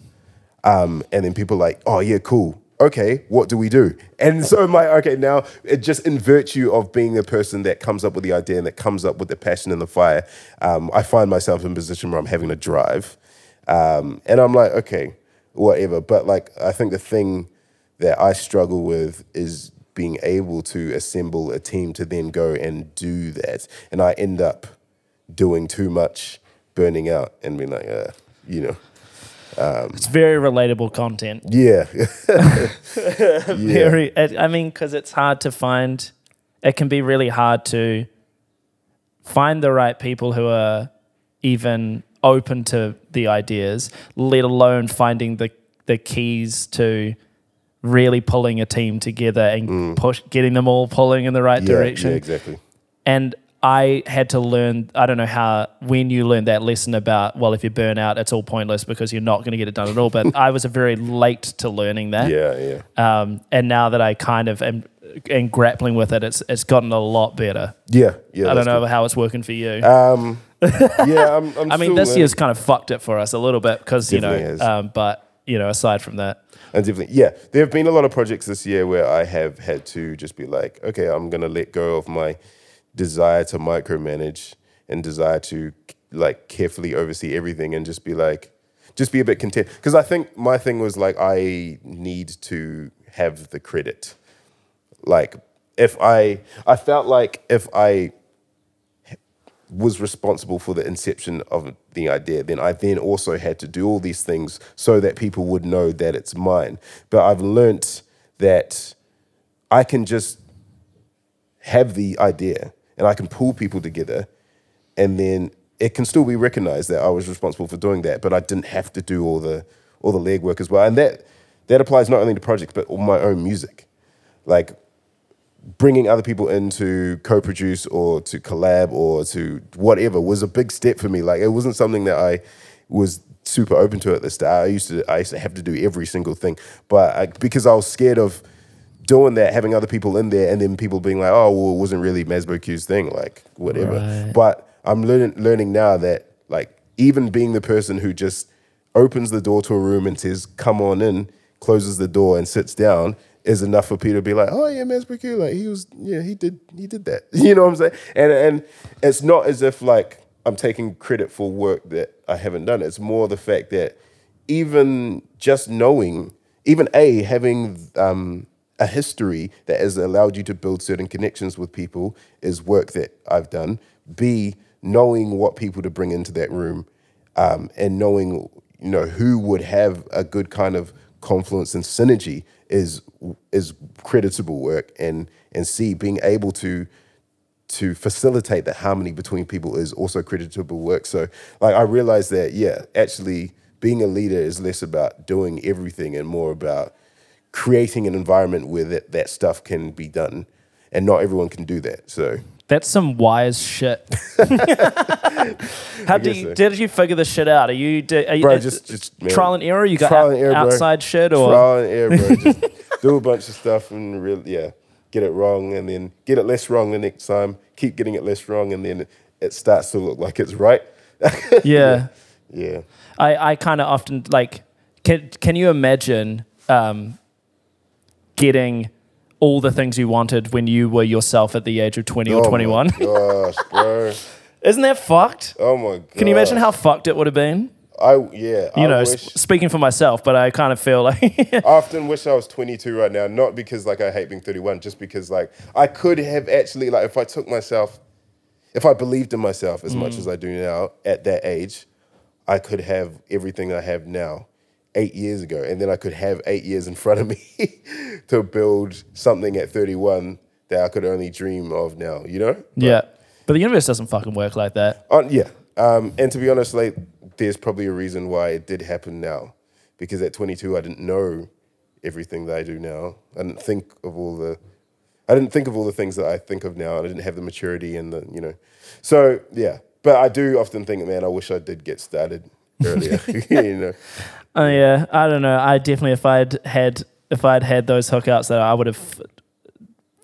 Um, and then people like, oh yeah, cool. Okay, what do we do? And so my okay now it just in virtue of being the person that comes up with the idea and that comes up with the passion and the fire, um, I find myself in a position where I'm having to drive, um, and I'm like, okay, whatever. But like I think the thing that I struggle with is being able to assemble a team to then go and do that. And I end up doing too much, burning out, and being like, uh, you know, It's very relatable content. yeah. *laughs* *laughs* yeah. Very, I mean, because it's hard to find, it can be really hard to find the right people who are even open to the ideas, let alone finding the, the keys to really pulling a team together and push, getting them all pulling in the right Mm. Yeah, direction. Yeah, exactly. And I had to learn, I don't know how, when you learned that lesson about, well, if you burn out, it's all pointless because you're not going to get it done at all. But *laughs* I was very late to learning that. Yeah, yeah. Um, and now that I kind of am, and grappling with it, it's, it's gotten a lot better. Yeah, yeah. I don't know good. how it's working for you. Um, yeah, I'm, *laughs* I'm I mean, this learning. year's kind of fucked it for us a little bit because, you know, um, but, you know, aside from that, And definitely, yeah, there have been a lot of projects this year where I have had to just be like, okay, I'm gonna let go of my desire to micromanage and desire to like carefully oversee everything and just be like, just be a bit content. Because I think my thing was like, I need to have the credit. Like, if I, I felt like if I was responsible for the inception of the idea, then I then also had to do all these things so that people would know that it's mine. But I've learnt that I can just have the idea and I can pull people together and then it can still be recognized that I was responsible for doing that, but I didn't have to do all the all the legwork as well. And that that applies not only to projects but all my own music. Like bringing other people in to co-produce or to collab or to whatever was a big step for me. Like it wasn't something that I was super open to at the start. I used to I used to have to do every single thing, but I, because I was scared of doing that, having other people in there, and then people being like, "Oh, well, it wasn't really Mazbou Q's thing," like whatever. Right. But I'm learning learning now that like even being the person who just opens the door to a room and says, "Come on in," closes the door and sits down is enough for Peter to be like, "Oh yeah, Mazbou Q, like he was, yeah, he did, he did that." *laughs* You know what I'm saying? And and it's not as if like I'm taking credit for work that I haven't done. It's more the fact that even just knowing, even a having um, a history that has allowed you to build certain connections with people is work that I've done. B knowing what people to bring into that room, um, and knowing you know who would have a good kind of confluence and synergy is is creditable work and and C being able to to facilitate the harmony between people is also creditable work. So like I realized that yeah, actually being a leader is less about doing everything and more about creating an environment where that, that stuff can be done. And not everyone can do that. So That's some wise shit. *laughs* How do you, so. did you figure this shit out? Are you, di- are you Bro, just- just, man, trial and error? You got trial out- and error, bro. outside shit or trial and error, bro. Just *laughs* do a bunch of stuff and really, yeah, get it wrong and then get it less wrong the next time. Keep getting it less wrong and then it starts to look like it's right. *laughs* yeah. Yeah. I, I kind of often like can can you imagine um, getting all the things you wanted when you were yourself at the age of 20 or Oh my 21? *laughs* Gosh, bro. *laughs* Isn't that fucked? Oh my god. Can you imagine how fucked it would have been? I yeah. You I know, wish, s- speaking for myself, but I kind of feel like *laughs* I often wish I was 22 right now, not because like I hate being 31, just because like I could have actually like if I took myself, if I believed in myself as Mm. much as I do now at that age, I could have everything I have now eight years ago, and then I could have eight years in front of me *laughs* to build something at 31 that I could only dream of now. You know? yeah. But the universe doesn't fucking work like that. Uh, yeah. Um, and to be honest, like, there's probably a reason why it did happen now. Because at 22, I didn't know everything that I do now. I didn't think of all the, I didn't think of all the things that I think of now. And I didn't have the maturity and the, you know. So, yeah. But I do often think, man, I wish I did get started *laughs* earlier. *laughs* you know. Oh yeah, I don't know. I definitely, if I'd had, if I'd had those hookups, that I would have f-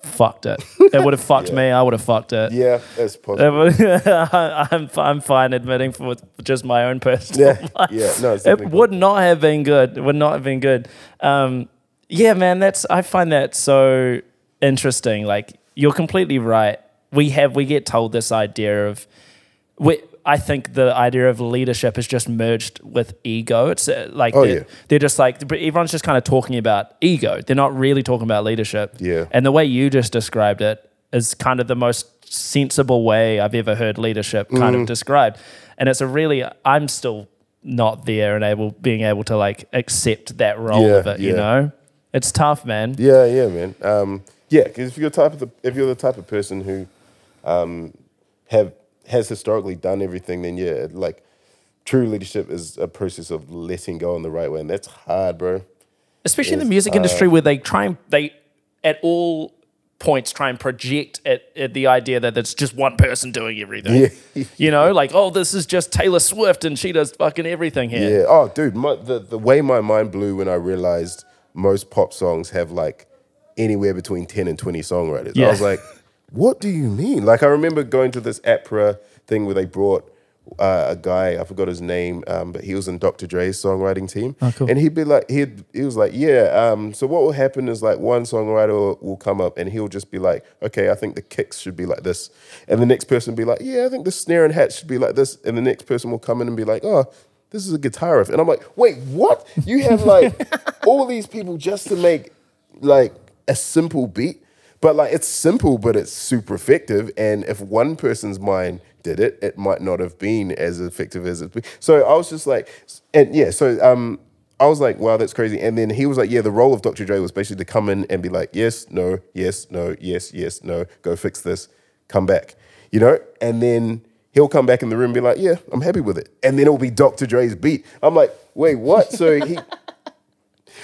fucked it. It would have *laughs* fucked Yeah. me. I would have fucked it. Yeah, that's It possible. would- *laughs* I'm I'm fine admitting for just my own personal Yeah, life. yeah, no, it's it would not have been good. It would not have been good. Um, yeah, man, that's I find that so interesting. Like you're completely right. We have we get told this idea of we, I think the idea of leadership is just merged with ego. It's uh, like Oh, they're, yeah. they're just like everyone's just kind of talking about ego. They're not really talking about leadership. Yeah. And the way you just described it is kind of the most sensible way I've ever heard leadership kind Mm. of described. And it's a really I'm still not there and able being able to like accept that role Yeah, of it, yeah. you know? It's tough, man. Yeah, yeah, man. Um, yeah, because if you're the type of the, if you're the type of person who um, have has historically done everything, then yeah, like true leadership is a process of letting go in the right way, and that's hard, bro. especially in the music uh, industry where they try and they at all points try and project at, at the idea that it's just one person doing everything. Yeah. *laughs* You know, like, oh, this is just Taylor Swift and she does fucking everything here. Yeah. Oh, dude, my, the the way my mind blew when I realized most pop songs have like anywhere between ten and twenty songwriters. Yeah. I was like, *laughs* what do you mean? Like, I remember going to this APRA thing where they brought. Uh, a guy, I forgot his name, um, but he was in Dr. Dre's songwriting team, Oh, cool. and he'd be like, he he was like, yeah. Um, so what will happen is like one songwriter will, will come up and he'll just be like, okay, I think the kicks should be like this, and the next person will be like, yeah, I think the snare and hat should be like this, and the next person will come in and be like, oh, this is a guitar riff, and I'm like, wait, what? You have like *laughs* all these people just to make like a simple beat, But like it's simple, but it's super effective. And if one person's mind did it, it might not have been as effective as it. So I was just like, and yeah, so um, I was like, wow, that's crazy. And then he was like, yeah, the role of Dr. Dre was basically to come in and be like, yes, no, yes, no, yes, yes, no, go fix this, come back, you know? And then he'll come back in the room and be like, yeah, I'm happy with it. And then it'll be Dr. Dre's beat. I'm like, wait, what? So he, *laughs*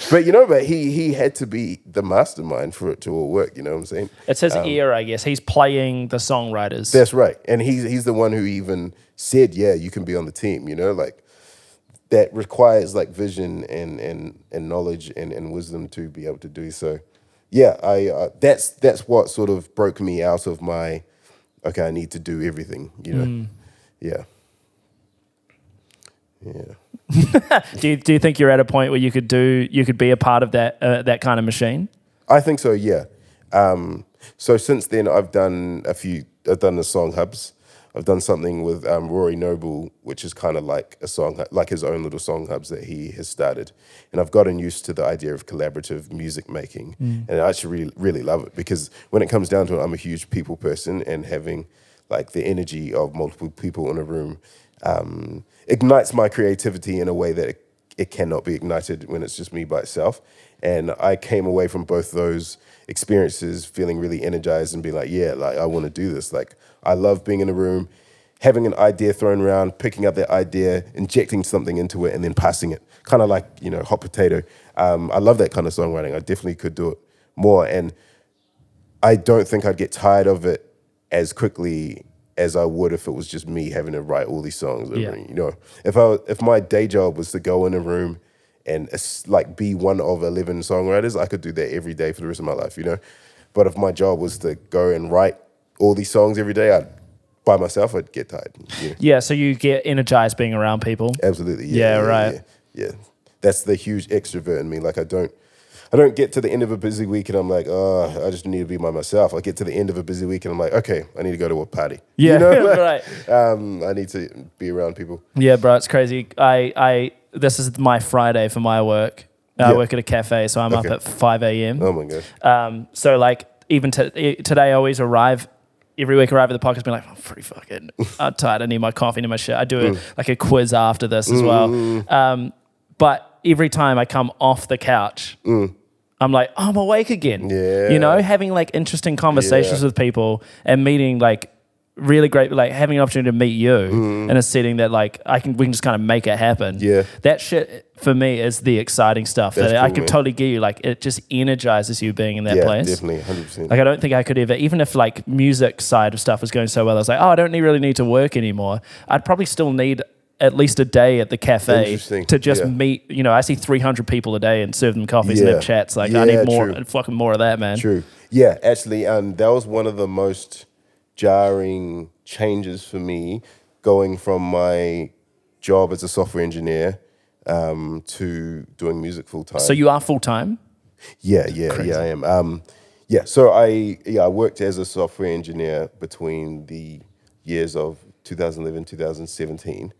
but you know, but he he had to be the mastermind for it to all work. You know what I'm saying? It's his ear, I guess. He's playing the songwriters. That's right. And he's he's the one who even said, yeah, you can be on the team. You know, like that requires like vision and and and knowledge and and wisdom to be able to do so. Yeah, I uh, that's that's what sort of broke me out of my okay, I need to do everything. You know, yeah, yeah. *laughs* do you do you think you're at a point where you could do you could be a part of that uh, that kind of machine? I think so. Yeah. Um, so since then, I've done a few. I've done the song hubs. I've done something with um, Rory Noble, which is kind of like a song, like his own little song hubs that he has started. And I've gotten used to the idea of collaborative music making, and I actually really, really love it because when it comes down to it, I'm a huge people person, and having like the energy of multiple people in a room um, ignites my creativity in a way that it, it cannot be ignited when it's just me by itself. And I came away from both those experiences feeling really energized and be like, yeah, like I want to do this. Like I love being in a room, having an idea thrown around, picking up that idea, injecting something into it, and then passing it. Kind of like you know, hot potato. Um, I love that kind of songwriting. I definitely could do it more, and I don't think I'd get tired of it as quickly as I would if it was just me having to write all these songs. over Yeah. You know, if I if my day job was to go in a room and uh, like be one of eleven songwriters, I could do that every day for the rest of my life. You know, but if my job was to go and write all these songs every day, I'd by myself, I'd get tired. Yeah, Yeah, so you get energized being around people. absolutely. Yeah, right. Yeah, yeah, that's the huge extrovert in me. Like I don't. I don't get to the end of a busy week and I'm like, oh, I just need to be by myself. I get to the end of a busy week and I'm like, okay, I need to go to a party. Yeah, you know, *laughs* like, right. Um, I need to be around people. Yeah, bro, it's crazy. I, I this is my Friday for my work. I Yeah. work at a cafe, so I'm Okay. up at five a.m. Oh my gosh. Um, so like even to, today, I always arrive. Every week, I arrive at the podcast, being like, I'm pretty fucking I'm tired. I need my coffee, I need my shit. I do Mm. like a quiz after this as well. Um, but every time I come off the couch, I'm like, oh, I'm awake again. Mm. Yeah. You know, having like interesting conversations Yeah. with people and meeting like really great, like having an opportunity to meet you in a setting that like I can, we can just kind of make it happen. Mm. Yeah. That shit for me is the exciting stuff That's that I cool, could man. totally get you. Like it just energizes you being in that yeah, place. definitely, hundred percent. Like I don't think I could ever, even if like music side of stuff was going so well, I was like, oh, I don't really need to work anymore. I'd probably still need at least a day at the cafe to just yeah. meet. You know, I see 300 people a day and serve them coffees and have chats. Like I need more, true. fucking more of that, man. True. Yeah, actually, um, that was one of the most jarring changes for me, going from my job as a software engineer um, to doing music full time. So you are full time. Yeah, yeah, yeah, I am. Um, yeah, so I yeah I worked as a software engineer between the years of 2011 2017,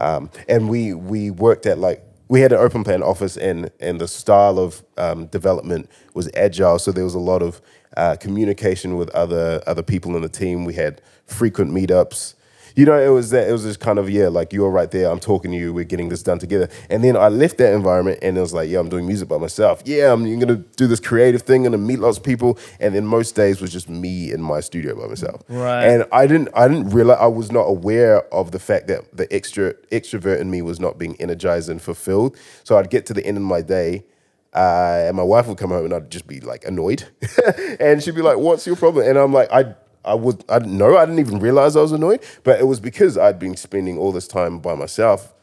um, and we we worked at like we had an open plan office and and the style of um, development was agile, so there was a lot of uh, communication with other other people in the team. We had frequent meetups you know, it was that it was just kind of yeah, like you're right there. I'm talking to you. We're getting this done together. And then I left that environment, and it was like, yeah, I'm doing music by myself. Yeah, I'm gonna do this creative thing, gonna meet lots of people. And then most days was just me in my studio by myself. Right. And I didn't, I didn't realize, I was not aware of the fact that the extra extrovert in me was not being energized and fulfilled. So I'd get to the end of my day. Uh, and my wife would come home and I'd just be like annoyed, *laughs* and she'd be like, "What's your problem?" And I'm like, "I I was I didn't know I didn't even realize I was annoyed, but it was because I'd been spending all this time by myself,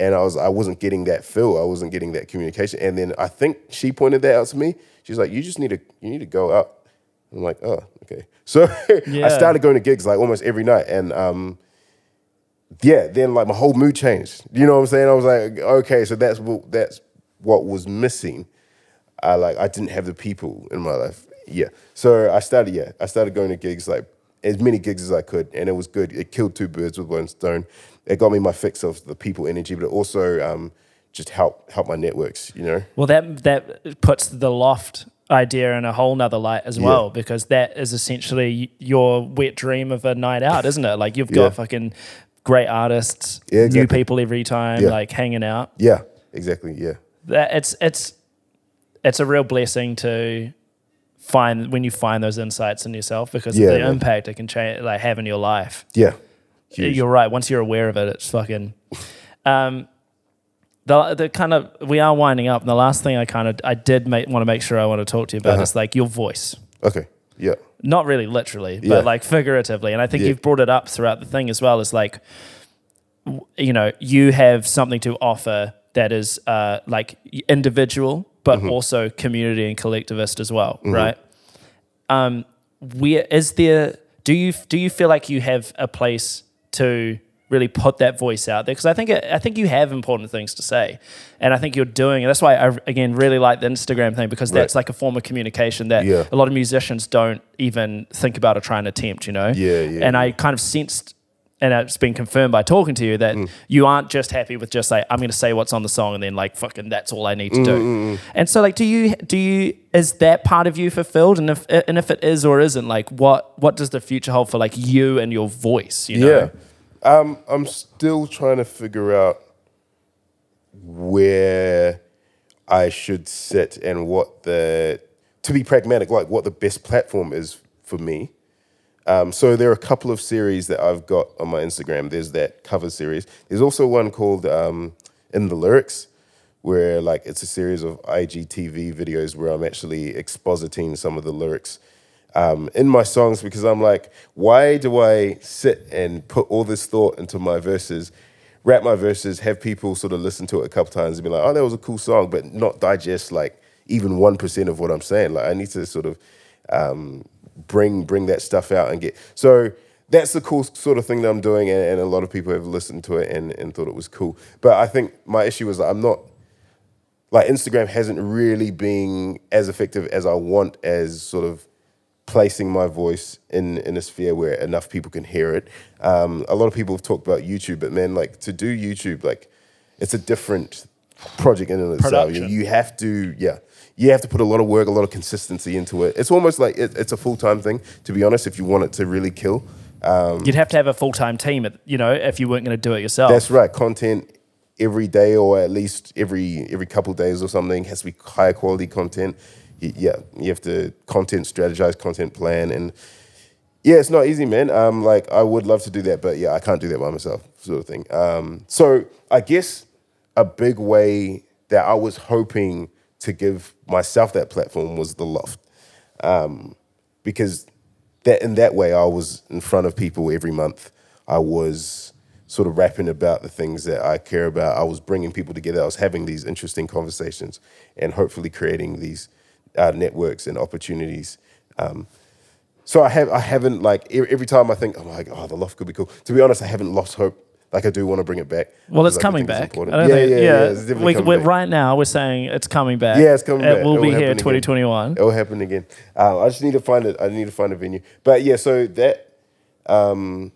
and I was I wasn't getting that feel, I wasn't getting that communication, and then I think she pointed that out to me. She's like, "You just need to you need to go out." I'm like, "Oh, okay." *laughs* So Yeah. I started going to gigs like almost every night, and um, yeah, then like my whole mood changed. You know what I'm saying? I was like, okay, so that's what that's what was missing. I like I didn't have the people in my life. Yeah. So I started, yeah, I started going to gigs like as many gigs as I could, and it was good. It killed two birds with one stone. It got me my fix of the people energy, but it also um, just helped help my networks. You know. Well, that that puts the loft idea in a whole nother light as Yeah. well because that is essentially your wet dream of a night out, isn't it? Like you've got Yeah. fucking great artists, Yeah, new people every time, like hanging out. Yeah, exactly. Yeah, That it's it's it's a real blessing to find when you find those insights in yourself because Yeah, of the man. impact it can change like have in your life. yeah. Huge. You're right. Once you're aware of it, it's fucking. Um, the the kind of we are winding up. And the last thing I kind of I did make, want to make sure I want to talk to you about Uh-huh. is like your voice. Okay. Yeah. Not really literally, Yeah. but like figuratively. And I think Yeah. you've brought it up throughout the thing as well. Is like, you know, you have something to offer that is uh, like individual, but Mm-hmm. also community and collectivist as well, right? um, where is there? Do you do you feel like you have a place to really put that voice out there? Because I think it, I think you have important things to say, and I think you're doing. And that's why I again really like the Instagram thing because that's Right. like a form of communication that Yeah. a lot of musicians don't even think about or try and attempt. You know. Yeah, yeah, And I kind of sensed. And it's been confirmed by talking to you that Mm. you aren't just happy with just like I'm going to say what's on the song and then like fucking that's all I need to do. And so like, do you do you is that part of you fulfilled? And if and if it is or isn't, like what what does the future hold for like you and your voice? You know? Yeah. Um, I'm still trying to figure out where I should sit and what the, to be pragmatic, like what the best platform is for me. Um, so there are a couple of series that I've got on my Instagram. There's that cover series. There's also one called um, In the Lyrics, where like it's a series of IGTV videos where I'm actually expositing some of the lyrics um, in my songs because I'm like, why do I sit and put all this thought into my verses, rap my verses, have people sort of listen to it a couple times and be like, oh, that was a cool song, but not digest like even one percent of what I'm saying. Like I need to sort of um, bring bring that stuff out and get so. That's the cool sort of thing that I'm doing, and, and a lot of people have listened to it and, and thought it was cool. But I think my issue was that I'm not like Instagram hasn't really been as effective as I want as sort of placing my voice in in a sphere where enough people can hear it. Um, a lot of people have talked about YouTube, but man, like to do YouTube, like it's a different project in and itself. You, you have to, yeah, you have to put a lot of work, a lot of consistency into it. It's almost like it, it's a full time thing, to be honest. If you want it to really kill, um, You'd have to have a full time team, at- you know, if you weren't going to do it yourself. that's right. Content every day, or at least every every couple of days or something, has to be higher quality content. Y- Yeah, you have to content strategize, content plan, and yeah, it's not easy, man. Um, like I would love to do that, but yeah, I can't do that by myself, sort of thing. Um, so I guess a big way that I was hoping to give myself that platform was the loft, um, because that in that way I was in front of people every month. I was sort of rapping about the things that I care about. I was bringing people together. I was having these interesting conversations and hopefully creating these uh, networks and opportunities. Um, so I have I haven't like every time I think I'm like oh the loft could be cool. To be honest, I haven't lost hope. Like I do want to bring it back. well, it's coming back. important. I don't yeah, think, yeah, yeah, yeah, it's definitely we, back. right now we're saying it's coming back. Yeah, it's coming It back. will It will be here happen again. 2021. It will happen again. Uh, I just need to find it. I need to find a venue. But yeah, so that um,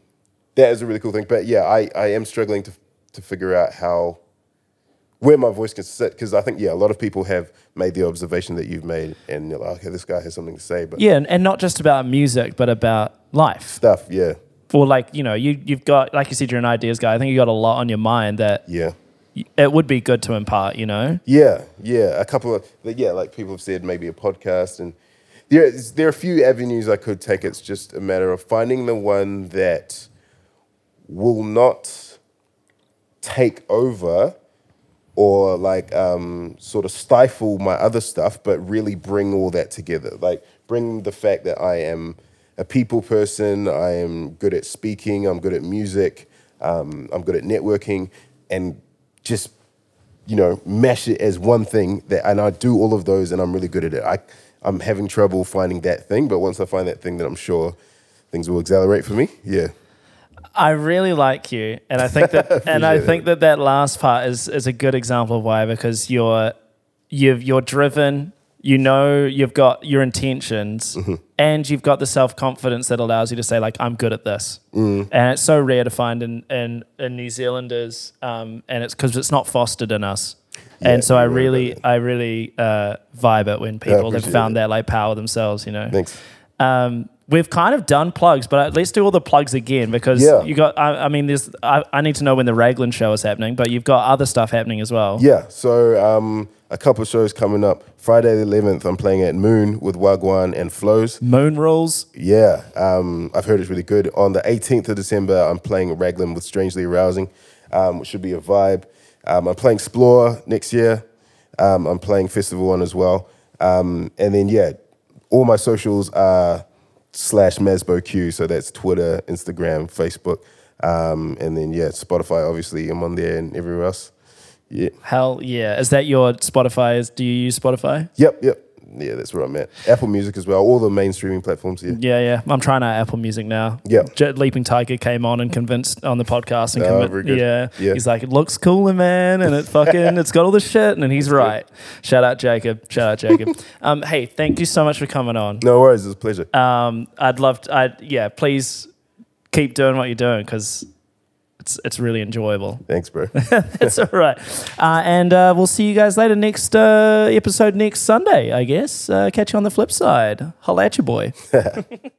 that is a really cool thing. But yeah, I, I am struggling to to figure out how where my voice can sit because I think yeah, a lot of people have made the observation that you've made, and you're like, okay, this guy has something to say. But Yeah, and, and not just about music, but about life. stuff, yeah, Or like, you know, you, you've got, like you said, you're an ideas guy. I think you got a lot on your mind that yeah. it would be good to impart, you know? Yeah, yeah. A couple of yeah, like people have said maybe a podcast, and there there are a few avenues I could take. It's just a matter of finding the one that will not take over or like um, sort of stifle my other stuff, but really bring all that together. Like bring the fact that I am a people person, I am good at speaking, I'm good at music, um, I'm good at networking, and just you know mash it as one thing that, and I do all of those, and I'm really good at it. I I'm having trouble finding that thing, but once I find that thing, then I'm sure things will accelerate for me. Yeah. I really like you, and I think that, *laughs* and I think that that last part is is a good example of why because you're you've you're driven, you know, you've got your intentions, Mm-hmm. and you've got the self confidence that allows you to say like I'm good at this, Mm. and it's so rare to find in in, in New Zealanders, um, and it's because it's not fostered in us. Yeah, and so I right really. I really uh, vibe it when people have found it. that like power themselves. You know. Thanks. Um, we've kind of done plugs, but let's do all the plugs again because Yeah. you got. I, I mean, there's. I, I need to know when the Raglan show is happening, but you've got other stuff happening as well. Yeah, so um, a couple of shows coming up. Friday the 11th, I'm playing at Moon with Wagwan and Flows. Moon rules. Yeah, um, I've heard it's really good. On the 18th of December, I'm playing Raglan with Strangely Arousing, um, which should be a vibe. Um, I'm playing Splore next year. Um, I'm playing Festival One as well. Um, and then, yeah, all my socials are slash MazbouQ. So that's Twitter, Instagram, Facebook. Um, and then, yeah, Spotify, obviously, I'm on there and everywhere else. Yeah. Hell yeah! Is that your Spotify? Is do you use Spotify? Yep, yep. Yeah, that's where I'm at. Apple Music as well. All the main streaming platforms here. Yeah, yeah. I'm trying out Apple Music now. Yeah. J- Leaping Tiger came on and convinced on the podcast and Oh, convi- yeah. Yeah. He's like, it looks cooler, man, and it *laughs* fucking it's got all the shit, and he's right. Shout out Jacob. Shout out Jacob. *laughs* um, hey, thank you so much for coming on. No worries, it's a pleasure. Um, I'd love to. I yeah, please keep doing what you're doing because it's it's really enjoyable. *laughs* Thanks, bro. That's all right. Uh, and uh, we'll see you guys later next uh, episode next Sunday, I guess. Uh, catch you on the flip side. Holla at you, boy. *laughs*